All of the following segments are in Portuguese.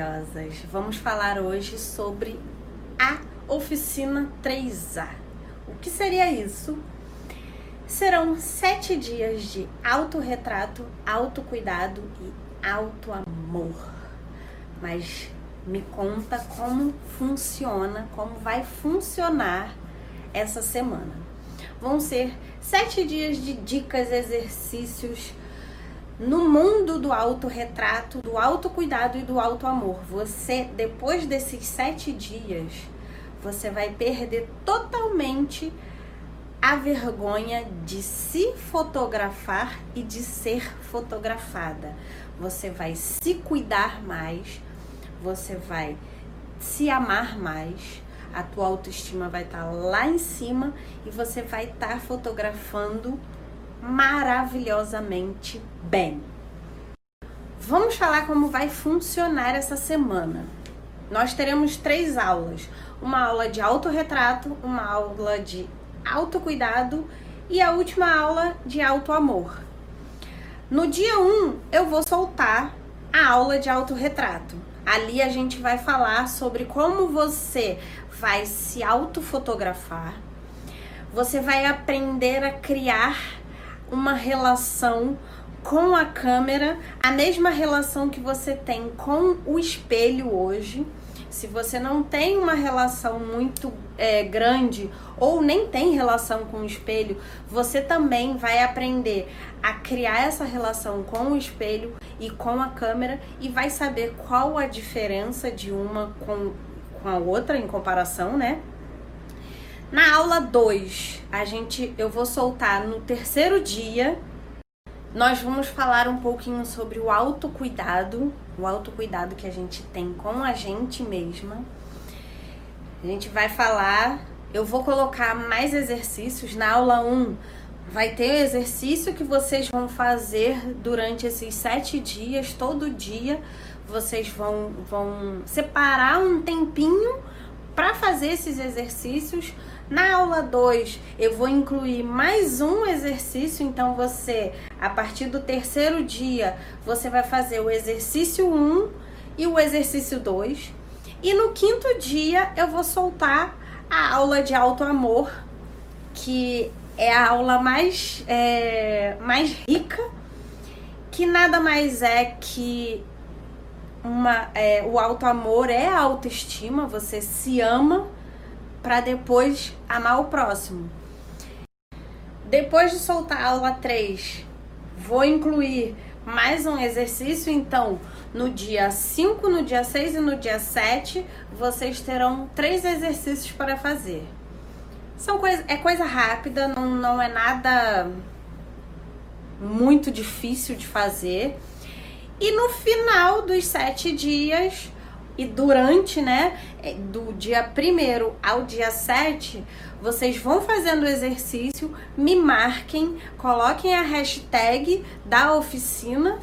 maravilhosas! Vamos falar hoje sobre a oficina 3A. O que seria isso? Serão sete dias de autorretrato, autocuidado e autoamor. Mas me conta como funciona, como vai funcionar essa semana. Vão ser sete dias de dicas, exercícios no mundo do autorretrato, do autocuidado e do autoamor. Você, depois desses sete dias, você vai perder totalmente a vergonha de se fotografar e de ser fotografada. Você vai se cuidar mais, você vai se amar mais, a tua autoestima vai estar tá lá em cima e você vai estar tá fotografando maravilhosamente bem. Vamos falar como vai funcionar essa semana. Nós teremos três aulas: uma aula de autorretrato, uma aula de autocuidado e a última aula de autoamor. No dia 1, um, eu vou soltar a aula de autorretrato. Ali a gente vai falar sobre como você vai se autofotografar. Você vai aprender a criar uma relação com a câmera, a mesma relação que você tem com o espelho hoje. Se você não tem uma relação muito é, grande ou nem tem relação com o espelho, você também vai aprender a criar essa relação com o espelho e com a câmera e vai saber qual a diferença de uma com, com a outra em comparação, né? Na aula 2, a gente eu vou soltar no terceiro dia. Nós vamos falar um pouquinho sobre o autocuidado, o autocuidado que a gente tem com a gente mesma. A gente vai falar, eu vou colocar mais exercícios na aula 1. Um, vai ter exercício que vocês vão fazer durante esses sete dias, todo dia. Vocês vão, vão separar um tempinho para fazer esses exercícios na aula 2, eu vou incluir mais um exercício, então você, a partir do terceiro dia, você vai fazer o exercício 1 um e o exercício 2. E no quinto dia, eu vou soltar a aula de alto amor, que é a aula mais, é, mais rica, que nada mais é que uma, é, o alto amor é a autoestima, você se ama para depois amar o próximo. Depois de soltar a aula 3, vou incluir mais um exercício, então, no dia 5, no dia 6 e no dia 7, vocês terão três exercícios para fazer. São coisa, é coisa rápida, não, não é nada muito difícil de fazer. E no final dos sete dias, e durante, né, é, do dia 1 ao dia 7, vocês vão fazendo o exercício, me marquem, coloquem a hashtag da oficina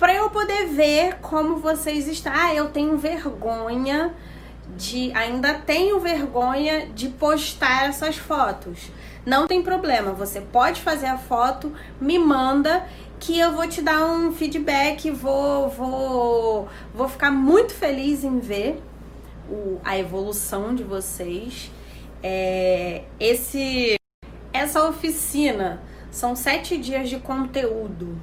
para eu poder ver como vocês estão. Ah, eu tenho vergonha de. Ainda tenho vergonha de postar essas fotos. Não tem problema, você pode fazer a foto, me manda que eu vou te dar um feedback, vou, vou, vou ficar muito feliz em ver o, a evolução de vocês. É, esse, essa oficina são sete dias de conteúdo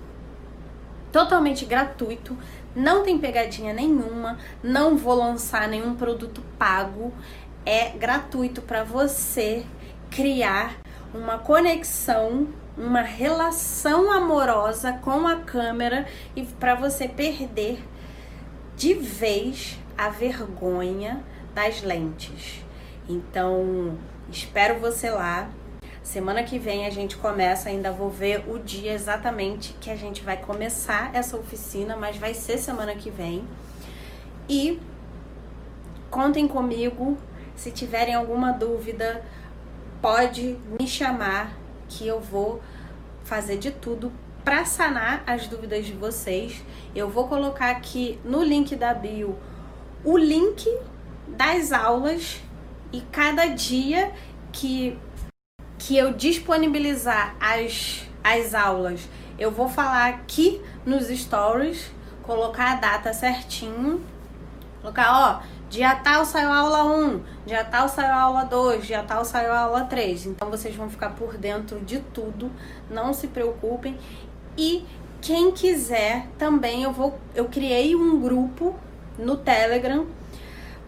totalmente gratuito, não tem pegadinha nenhuma, não vou lançar nenhum produto pago, é gratuito para você criar uma conexão uma relação amorosa com a câmera e para você perder de vez a vergonha das lentes. Então, espero você lá. Semana que vem a gente começa, ainda vou ver o dia exatamente que a gente vai começar essa oficina, mas vai ser semana que vem. E contem comigo, se tiverem alguma dúvida, pode me chamar que eu vou fazer de tudo para sanar as dúvidas de vocês. Eu vou colocar aqui no link da bio o link das aulas e cada dia que que eu disponibilizar as, as aulas, eu vou falar aqui nos stories, colocar a data certinho Colocar, ó, dia tal saiu a aula 1, dia tal saiu a aula 2, dia tal saiu a aula 3. Então vocês vão ficar por dentro de tudo, não se preocupem. E quem quiser também eu vou eu criei um grupo no Telegram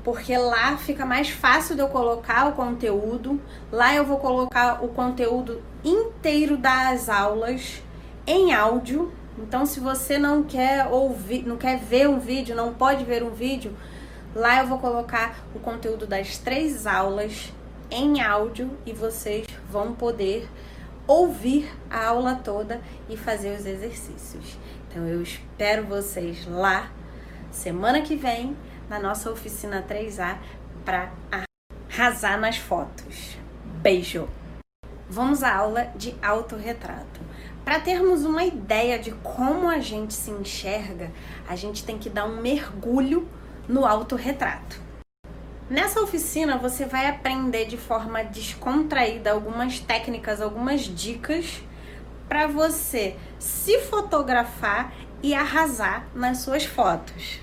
porque lá fica mais fácil de eu colocar o conteúdo. Lá eu vou colocar o conteúdo inteiro das aulas em áudio. Então, se você não quer ouvir, não quer ver um vídeo, não pode ver um vídeo, lá eu vou colocar o conteúdo das três aulas em áudio e vocês vão poder ouvir a aula toda e fazer os exercícios. Então, eu espero vocês lá semana que vem na nossa oficina 3A para arrasar nas fotos. Beijo! Vamos à aula de autorretrato. Para termos uma ideia de como a gente se enxerga, a gente tem que dar um mergulho no autorretrato. Nessa oficina você vai aprender de forma descontraída algumas técnicas, algumas dicas para você se fotografar e arrasar nas suas fotos.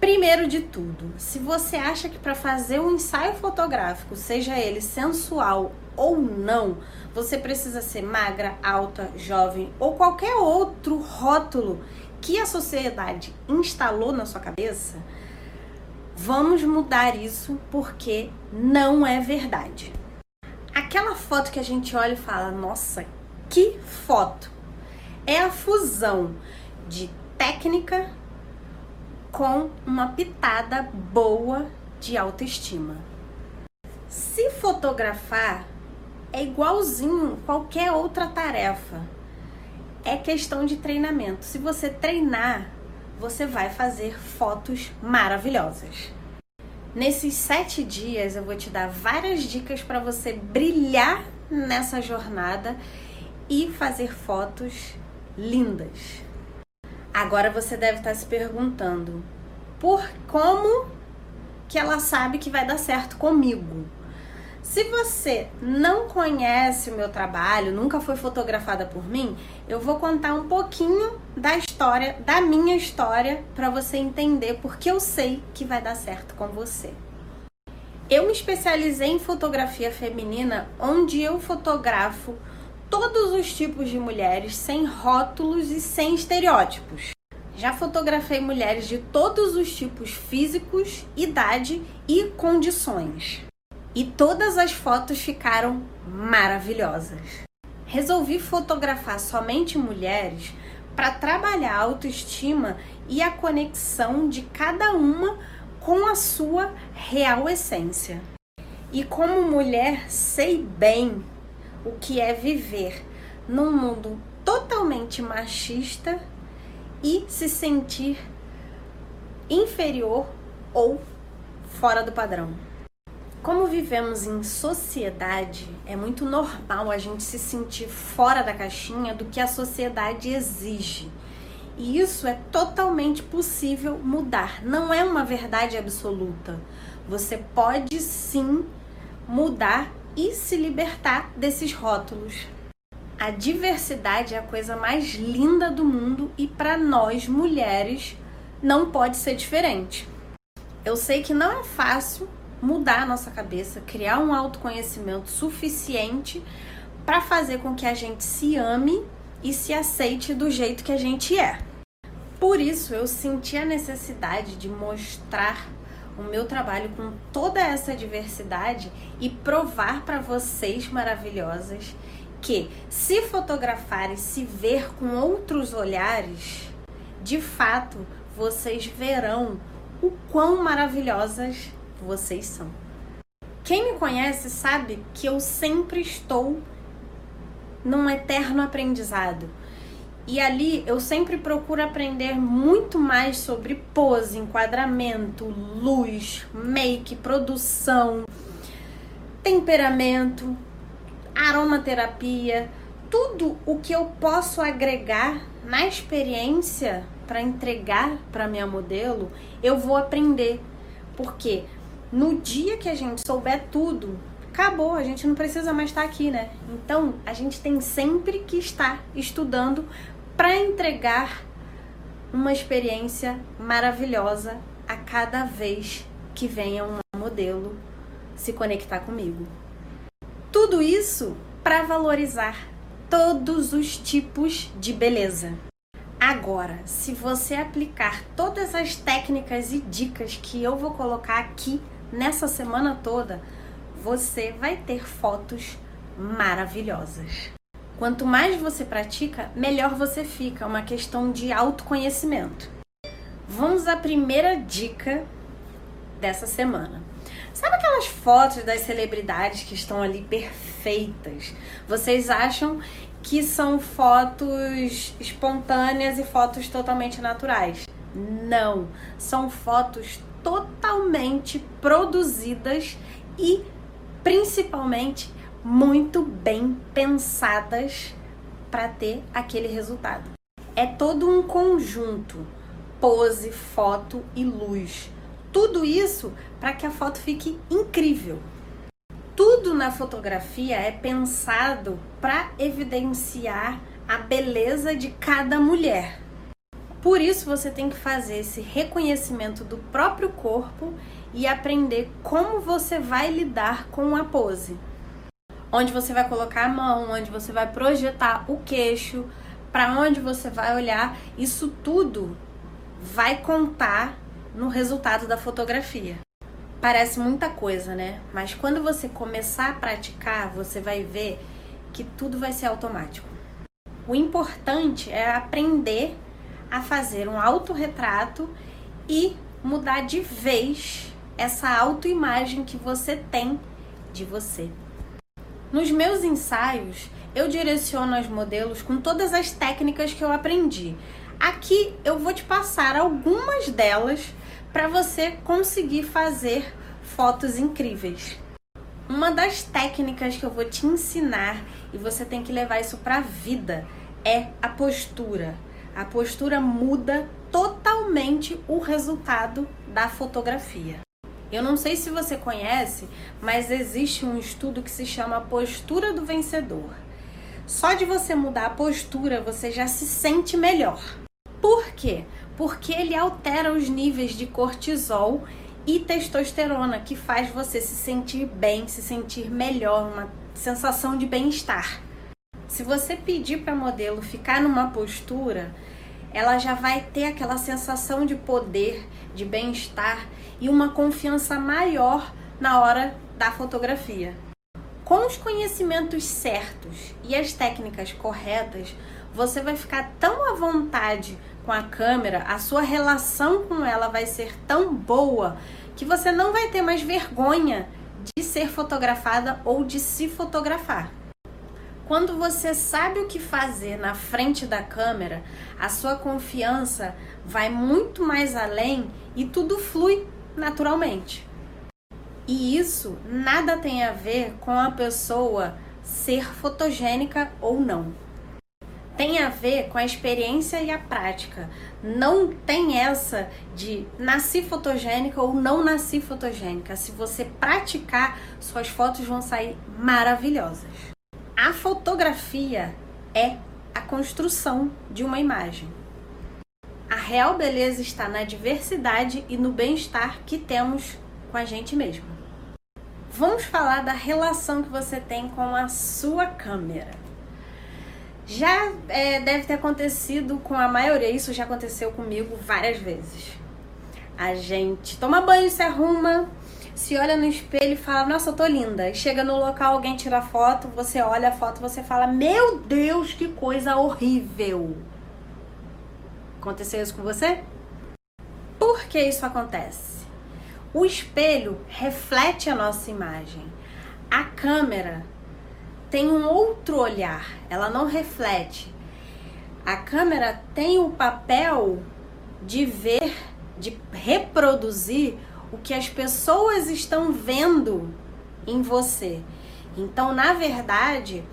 Primeiro de tudo, se você acha que para fazer um ensaio fotográfico, seja ele sensual ou não, você precisa ser magra, alta, jovem ou qualquer outro rótulo que a sociedade instalou na sua cabeça, vamos mudar isso porque não é verdade. Aquela foto que a gente olha e fala: "Nossa, que foto!" É a fusão de técnica com uma pitada boa de autoestima. Se fotografar é igualzinho qualquer outra tarefa. É questão de treinamento. Se você treinar, você vai fazer fotos maravilhosas. Nesses sete dias eu vou te dar várias dicas para você brilhar nessa jornada e fazer fotos lindas. Agora você deve estar se perguntando por como que ela sabe que vai dar certo comigo. Se você não conhece o meu trabalho, nunca foi fotografada por mim, eu vou contar um pouquinho da história, da minha história, para você entender porque eu sei que vai dar certo com você. Eu me especializei em fotografia feminina, onde eu fotografo todos os tipos de mulheres sem rótulos e sem estereótipos. Já fotografei mulheres de todos os tipos físicos, idade e condições. E todas as fotos ficaram maravilhosas. Resolvi fotografar somente mulheres para trabalhar a autoestima e a conexão de cada uma com a sua real essência. E como mulher, sei bem o que é viver num mundo totalmente machista e se sentir inferior ou fora do padrão. Como vivemos em sociedade, é muito normal a gente se sentir fora da caixinha do que a sociedade exige. E isso é totalmente possível mudar, não é uma verdade absoluta. Você pode sim mudar e se libertar desses rótulos. A diversidade é a coisa mais linda do mundo e para nós mulheres não pode ser diferente. Eu sei que não é fácil mudar a nossa cabeça, criar um autoconhecimento suficiente para fazer com que a gente se ame e se aceite do jeito que a gente é. Por isso eu senti a necessidade de mostrar o meu trabalho com toda essa diversidade e provar para vocês maravilhosas que se fotografar e se ver com outros olhares, de fato vocês verão o quão maravilhosas vocês são. Quem me conhece sabe que eu sempre estou num eterno aprendizado. E ali eu sempre procuro aprender muito mais sobre pose, enquadramento, luz, make, produção, temperamento, aromaterapia, tudo o que eu posso agregar na experiência para entregar para minha modelo, eu vou aprender. Porque no dia que a gente souber tudo, acabou, a gente não precisa mais estar aqui, né? Então, a gente tem sempre que estar estudando para entregar uma experiência maravilhosa a cada vez que venha um modelo se conectar comigo. Tudo isso para valorizar todos os tipos de beleza. Agora, se você aplicar todas as técnicas e dicas que eu vou colocar aqui nessa semana toda, você vai ter fotos maravilhosas. Quanto mais você pratica, melhor você fica. É uma questão de autoconhecimento. Vamos à primeira dica dessa semana. Sabe aquelas fotos das celebridades que estão ali perfeitas? Vocês acham que são fotos espontâneas e fotos totalmente naturais? Não, são fotos totalmente produzidas e principalmente muito bem pensadas para ter aquele resultado. É todo um conjunto, pose, foto e luz. Tudo isso para que a foto fique incrível. Tudo na fotografia é pensado para evidenciar a beleza de cada mulher. Por isso você tem que fazer esse reconhecimento do próprio corpo e aprender como você vai lidar com a pose onde você vai colocar a mão, onde você vai projetar o queixo, para onde você vai olhar, isso tudo vai contar no resultado da fotografia. Parece muita coisa, né? Mas quando você começar a praticar, você vai ver que tudo vai ser automático. O importante é aprender a fazer um autorretrato e mudar de vez essa autoimagem que você tem de você. Nos meus ensaios, eu direciono os modelos com todas as técnicas que eu aprendi. Aqui eu vou te passar algumas delas para você conseguir fazer fotos incríveis. Uma das técnicas que eu vou te ensinar e você tem que levar isso para a vida é a postura. A postura muda totalmente o resultado da fotografia. Eu não sei se você conhece, mas existe um estudo que se chama postura do vencedor. Só de você mudar a postura, você já se sente melhor. Por quê? Porque ele altera os níveis de cortisol e testosterona, que faz você se sentir bem, se sentir melhor, uma sensação de bem-estar. Se você pedir para modelo ficar numa postura, ela já vai ter aquela sensação de poder, de bem-estar e uma confiança maior na hora da fotografia. Com os conhecimentos certos e as técnicas corretas, você vai ficar tão à vontade com a câmera, a sua relação com ela vai ser tão boa que você não vai ter mais vergonha de ser fotografada ou de se fotografar. Quando você sabe o que fazer na frente da câmera, a sua confiança vai muito mais além e tudo flui naturalmente. E isso nada tem a ver com a pessoa ser fotogênica ou não. Tem a ver com a experiência e a prática. Não tem essa de nasci fotogênica ou não nasci fotogênica. Se você praticar, suas fotos vão sair maravilhosas. A fotografia é a construção de uma imagem. A real beleza está na diversidade e no bem-estar que temos com a gente mesmo. Vamos falar da relação que você tem com a sua câmera. Já é, deve ter acontecido com a maioria, isso já aconteceu comigo várias vezes. A gente toma banho, se arruma, se olha no espelho e fala, nossa, eu tô linda. E chega no local, alguém tira foto, você olha a foto, você fala, meu Deus, que coisa horrível. Aconteceu isso com você? Por que isso acontece? O espelho reflete a nossa imagem. A câmera tem um outro olhar, ela não reflete. A câmera tem o papel de ver, de reproduzir o que as pessoas estão vendo em você. Então, na verdade,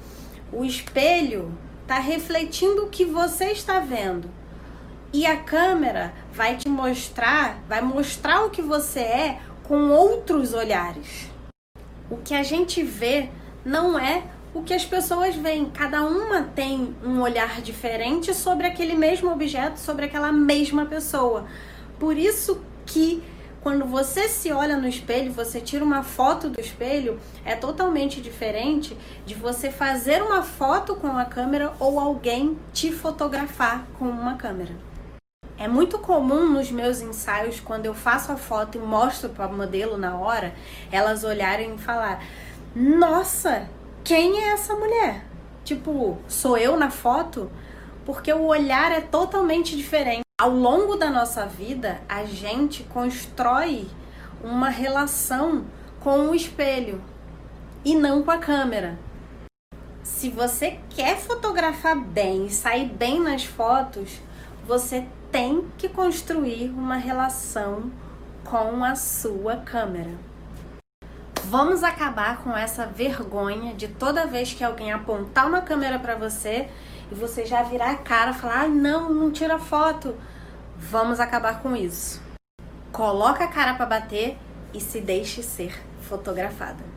o espelho está refletindo o que você está vendo. E a câmera vai te mostrar, vai mostrar o que você é com outros olhares. O que a gente vê não é o que as pessoas veem. Cada uma tem um olhar diferente sobre aquele mesmo objeto, sobre aquela mesma pessoa. Por isso que quando você se olha no espelho, você tira uma foto do espelho, é totalmente diferente de você fazer uma foto com a câmera ou alguém te fotografar com uma câmera. É muito comum nos meus ensaios, quando eu faço a foto e mostro para o modelo na hora, elas olharem e falar: Nossa, quem é essa mulher? Tipo, sou eu na foto? Porque o olhar é totalmente diferente ao longo da nossa vida, a gente constrói uma relação com o espelho e não com a câmera. Se você quer fotografar bem e sair bem nas fotos, você tem que construir uma relação com a sua câmera. Vamos acabar com essa vergonha de toda vez que alguém apontar uma câmera para você e você já virar a cara e falar: ah, não, não tira foto. Vamos acabar com isso. Coloca a cara para bater e se deixe ser fotografada.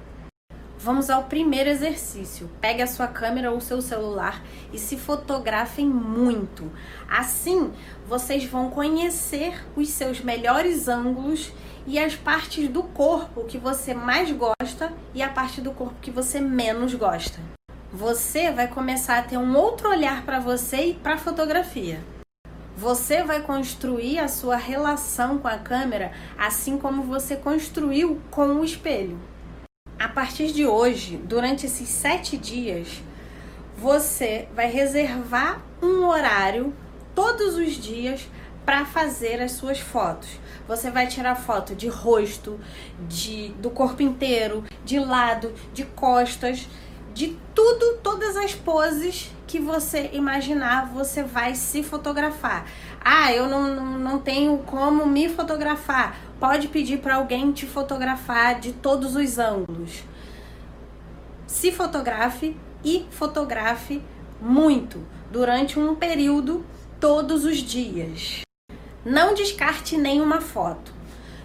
Vamos ao primeiro exercício. Pegue a sua câmera ou seu celular e se fotografem muito. Assim, vocês vão conhecer os seus melhores ângulos e as partes do corpo que você mais gosta e a parte do corpo que você menos gosta você vai começar a ter um outro olhar para você e para a fotografia. Você vai construir a sua relação com a câmera assim como você construiu com o espelho. A partir de hoje, durante esses sete dias, você vai reservar um horário todos os dias para fazer as suas fotos. Você vai tirar foto de rosto, de do corpo inteiro, de lado, de costas de tudo, todas as poses que você imaginar, você vai se fotografar. Ah, eu não, não, não tenho como me fotografar. Pode pedir para alguém te fotografar de todos os ângulos. Se fotografe e fotografe muito durante um período todos os dias. Não descarte nenhuma foto.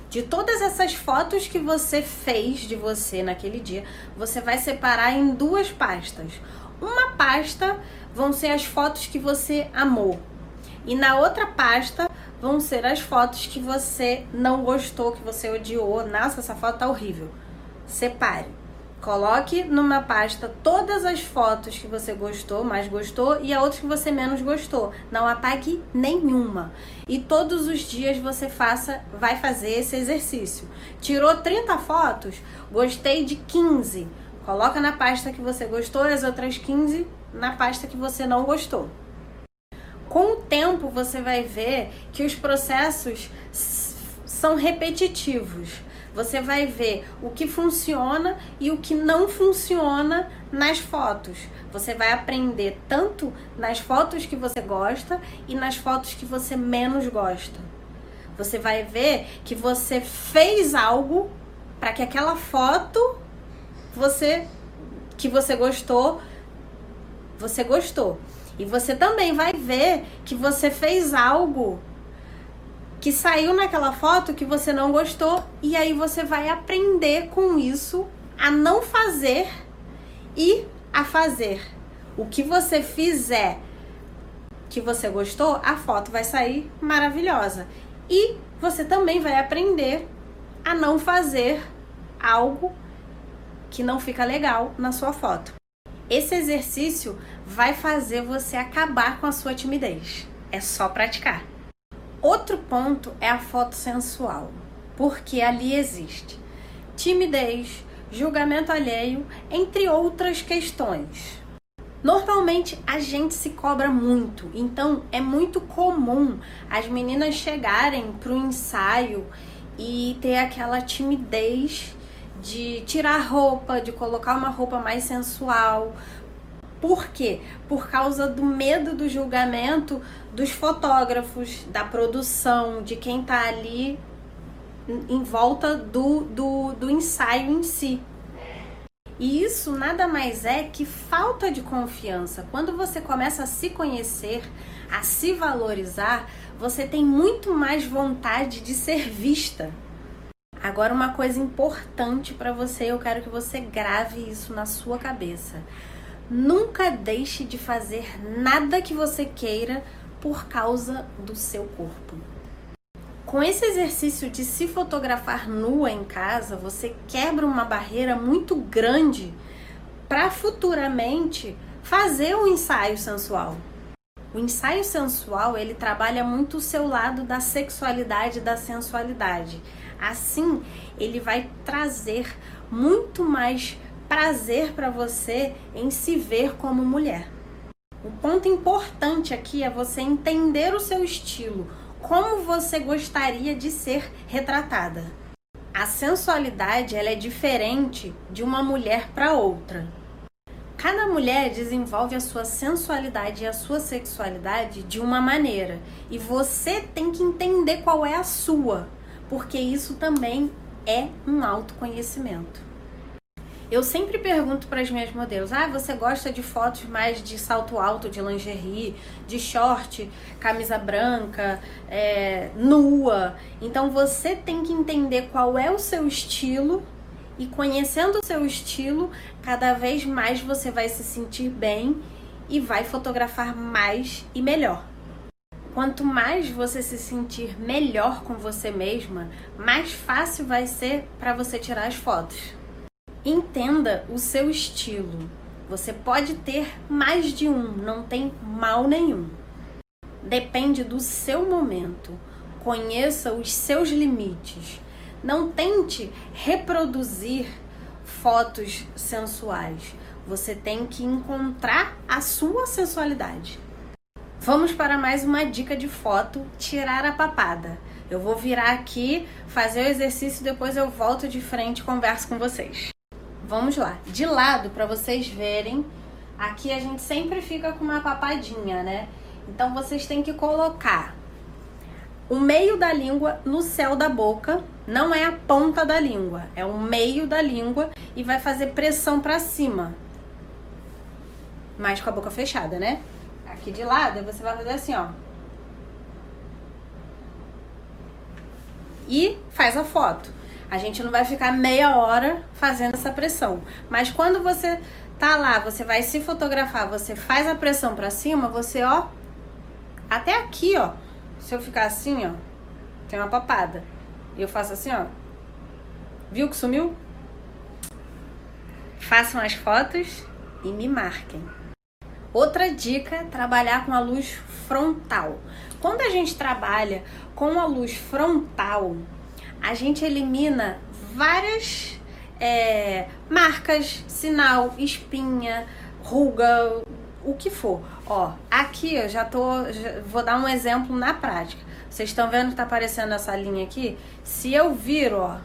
De todas essas fotos que você fez de você naquele dia, você vai separar em duas pastas. Uma pasta vão ser as fotos que você amou, e na outra pasta vão ser as fotos que você não gostou, que você odiou. Nossa, essa foto tá horrível. Separe. Coloque numa pasta todas as fotos que você gostou, mais gostou, e a outras que você menos gostou. Não apague nenhuma. E todos os dias você faça, vai fazer esse exercício. Tirou 30 fotos? Gostei de 15. Coloca na pasta que você gostou e as outras 15 na pasta que você não gostou. Com o tempo você vai ver que os processos são repetitivos você vai ver o que funciona e o que não funciona nas fotos. Você vai aprender tanto nas fotos que você gosta e nas fotos que você menos gosta. Você vai ver que você fez algo para que aquela foto você que você gostou, você gostou. E você também vai ver que você fez algo que saiu naquela foto que você não gostou e aí você vai aprender com isso a não fazer e a fazer. O que você fizer que você gostou, a foto vai sair maravilhosa. E você também vai aprender a não fazer algo que não fica legal na sua foto. Esse exercício vai fazer você acabar com a sua timidez. É só praticar. Outro ponto é a foto sensual, porque ali existe timidez, julgamento alheio, entre outras questões. Normalmente a gente se cobra muito, então é muito comum as meninas chegarem para o ensaio e ter aquela timidez de tirar roupa, de colocar uma roupa mais sensual, por quê? Por causa do medo do julgamento dos fotógrafos, da produção, de quem tá ali em volta do, do, do ensaio em si. E isso nada mais é que falta de confiança. Quando você começa a se conhecer, a se valorizar, você tem muito mais vontade de ser vista. Agora, uma coisa importante para você, eu quero que você grave isso na sua cabeça. Nunca deixe de fazer nada que você queira por causa do seu corpo. Com esse exercício de se fotografar nua em casa, você quebra uma barreira muito grande para futuramente fazer um ensaio sensual. O ensaio sensual, ele trabalha muito o seu lado da sexualidade, da sensualidade. Assim, ele vai trazer muito mais prazer para você em se ver como mulher. O ponto importante aqui é você entender o seu estilo, como você gostaria de ser retratada. A sensualidade ela é diferente de uma mulher para outra. Cada mulher desenvolve a sua sensualidade e a sua sexualidade de uma maneira, e você tem que entender qual é a sua, porque isso também é um autoconhecimento. Eu sempre pergunto para as minhas modelos: ah, você gosta de fotos mais de salto alto, de lingerie, de short, camisa branca, é, nua? Então você tem que entender qual é o seu estilo e conhecendo o seu estilo, cada vez mais você vai se sentir bem e vai fotografar mais e melhor. Quanto mais você se sentir melhor com você mesma, mais fácil vai ser para você tirar as fotos. Entenda o seu estilo. Você pode ter mais de um, não tem mal nenhum. Depende do seu momento. Conheça os seus limites. Não tente reproduzir fotos sensuais. Você tem que encontrar a sua sensualidade. Vamos para mais uma dica de foto: tirar a papada. Eu vou virar aqui, fazer o exercício, depois eu volto de frente e converso com vocês. Vamos lá. De lado, para vocês verem, aqui a gente sempre fica com uma papadinha, né? Então vocês têm que colocar o meio da língua no céu da boca, não é a ponta da língua, é o meio da língua e vai fazer pressão para cima. Mas com a boca fechada, né? Aqui de lado, você vai fazer assim, ó. E faz a foto. A gente não vai ficar meia hora fazendo essa pressão. Mas quando você tá lá, você vai se fotografar, você faz a pressão para cima, você, ó, até aqui, ó. Se eu ficar assim, ó, tem uma papada. E eu faço assim, ó. Viu que sumiu? Façam as fotos e me marquem. Outra dica é trabalhar com a luz frontal. Quando a gente trabalha com a luz frontal, a gente elimina várias é, marcas, sinal, espinha, ruga, o que for. Ó, aqui eu já tô, já, vou dar um exemplo na prática. Vocês estão vendo que tá aparecendo essa linha aqui? Se eu viro, ó,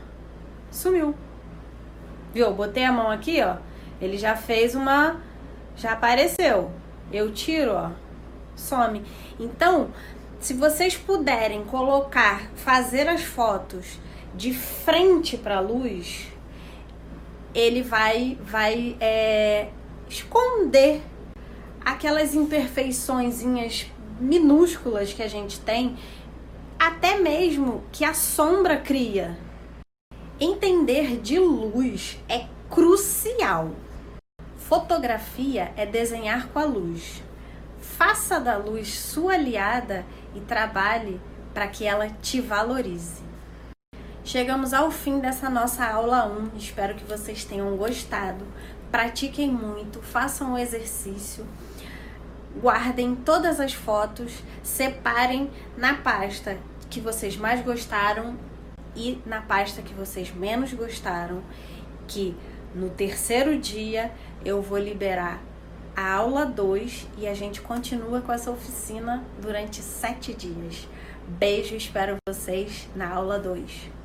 sumiu. Viu? Botei a mão aqui, ó, ele já fez uma, já apareceu. Eu tiro, ó, some. Então, se vocês puderem colocar, fazer as fotos de frente para a luz, ele vai, vai é, esconder aquelas imperfeições minúsculas que a gente tem, até mesmo que a sombra cria. Entender de luz é crucial. Fotografia é desenhar com a luz. Faça da luz sua aliada e trabalhe para que ela te valorize. Chegamos ao fim dessa nossa aula 1. Espero que vocês tenham gostado. Pratiquem muito, façam o exercício. Guardem todas as fotos, separem na pasta que vocês mais gostaram e na pasta que vocês menos gostaram, que no terceiro dia eu vou liberar a aula 2 e a gente continua com essa oficina durante sete dias. Beijo, espero vocês na aula 2.